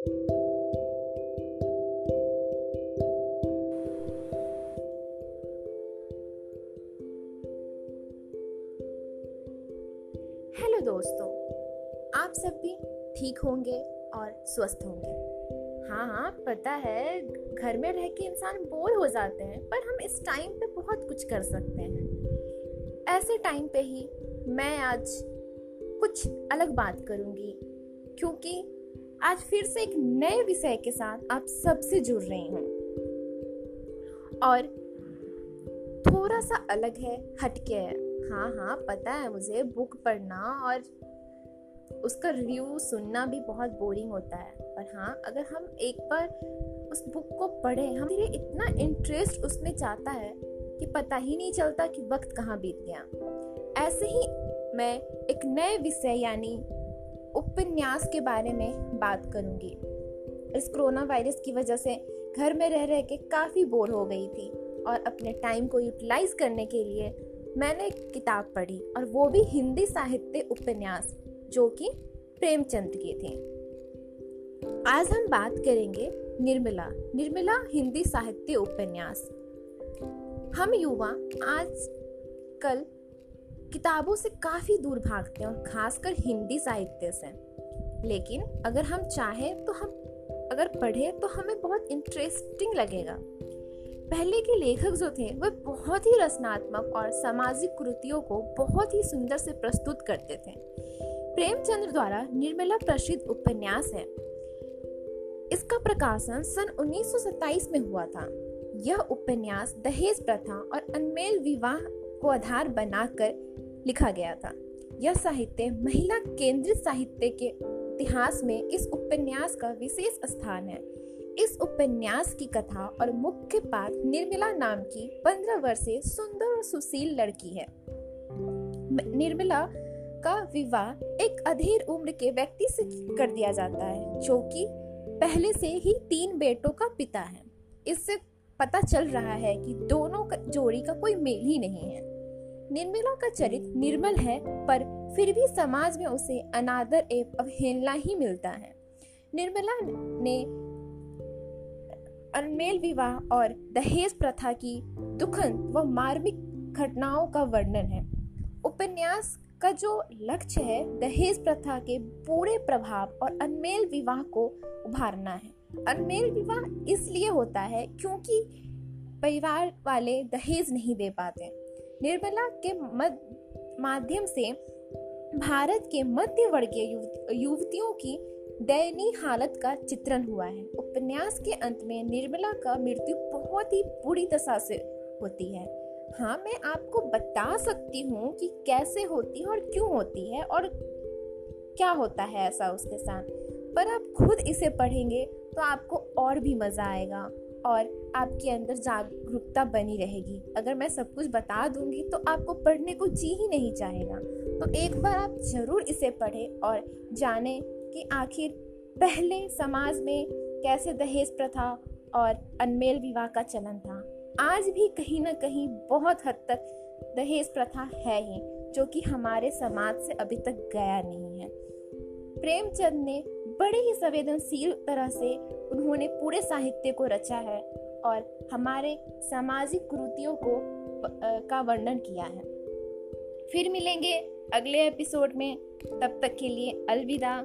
Hello दोस्तों, आप सब भी ठीक होंगे और स्वस्थ होंगे। हाँ हाँ पता है, घर में रह के इंसान बोर हो जाते हैं, पर हम इस टाइम पे बहुत कुछ कर सकते हैं। ऐसे टाइम पे ही मैं आज कुछ अलग बात करूँगी, क्योंकि आज फिर से एक नए विषय के साथ आप सबसे जुड़ रही हूँ। और थोड़ा सा अलग है, हटके है। हाँ हाँ पता है मुझे बुक पढ़ना और उसका रिव्यू सुनना भी बहुत बोरिंग होता है। पर हाँ अगर हम एक बार उस बुक को पढ़ें, हमें इतना इंटरेस्ट उसमें जाता है कि पता ही नहीं चलता कि वक्त कहाँ बीत गया। ऐसे ही मैं एक नए विषय यानी उपन्यास के बारे में बात करूँगी। इस कोरोना वायरस की वजह से घर में रह रह के काफ़ी बोर हो गई थी और अपने टाइम को यूटिलाइज करने के लिए मैंने एक किताब पढ़ी और वो भी हिंदी साहित्य उपन्यास, जो कि प्रेमचंद के थे। आज हम बात करेंगे निर्मला निर्मला हिंदी साहित्य उपन्यास। हम युवा आज कल किताबों से काफ़ी दूर भागते हैं और खासकर हिंदी साहित्य से। लेकिन अगर हम चाहें तो हम, अगर पढ़े तो हमें बहुत इंटरेस्टिंग लगेगा। पहले के लेखक जो थे वह बहुत ही रचनात्मक और सामाजिक कृतियों को बहुत ही सुंदर से प्रस्तुत करते थे। प्रेमचंद्र द्वारा निर्मला प्रसिद्ध उपन्यास है। इसका प्रकाशन सन 1927 में हुआ था। यह उपन्यास दहेज प्रथा और अनमेल विवाह को आधार बनाकर लिखा गया था। यह साहित्य महिला केंद्रित साहित्य के इतिहास में इस उपन्यास का विशेष स्थान है। इस उपन्यास की कथा और मुख्य पात्र निर्मला नाम की पंद्रह वर्षीय सुंदर और सुशील लड़की है। निर्मला का विवाह एक अधेर उम्र के व्यक्ति से कर दिया जाता है, जो कि पहले से ही तीन बेटों का पिता है। इससे पता चल रहा है कि दोनों जोड़ी का कोई मेल ही नहीं है। निर्मला का चरित्र निर्मल है, पर फिर भी समाज में उसे अनादर एवं अवहेलना ही मिलता है। निर्मला ने अनमेल विवाह और दहेज प्रथा की दुखन व मार्मिक घटनाओं का वर्णन है। उपन्यास का जो लक्ष्य है, दहेज प्रथा के पूरे प्रभाव और अनमेल विवाह को उभारना है। अनमेल विवाह इसलिए होता है क्योंकि परिवार वाले दहेज नहीं दे पाते। निर्मला के माध्यम से भारत के मध्य वर्गीय युवतियों की दयनीय हालत का चित्रण हुआ है। उपन्यास के अंत में निर्मला का मृत्यु बहुत ही बुरी दशा से होती है। हाँ मैं आपको बता सकती हूँ कि कैसे होती है और क्यों होती है और क्या होता है ऐसा उसके साथ। पर आप खुद इसे पढ़ेंगे तो आपको और भी मज़ा आएगा और आपके अंदर जागरूकता बनी रहेगी। अगर मैं सब कुछ बता दूँगी तो आपको पढ़ने को जी ही नहीं चाहेगा। तो एक बार आप ज़रूर इसे पढ़ें और जानें कि आखिर पहले समाज में कैसे दहेज प्रथा और अनमेल विवाह का चलन था। आज भी कहीं ना कहीं बहुत हद तक दहेज प्रथा है ही, जो कि हमारे समाज से अभी तक गया नहीं है। प्रेमचंद ने बड़े ही संवेदनशील तरह से उन्होंने पूरे साहित्य को रचा है और हमारे सामाजिक कृतियों को का वर्णन किया है। फिर मिलेंगे अगले एपिसोड में। तब तक के लिए अलविदा।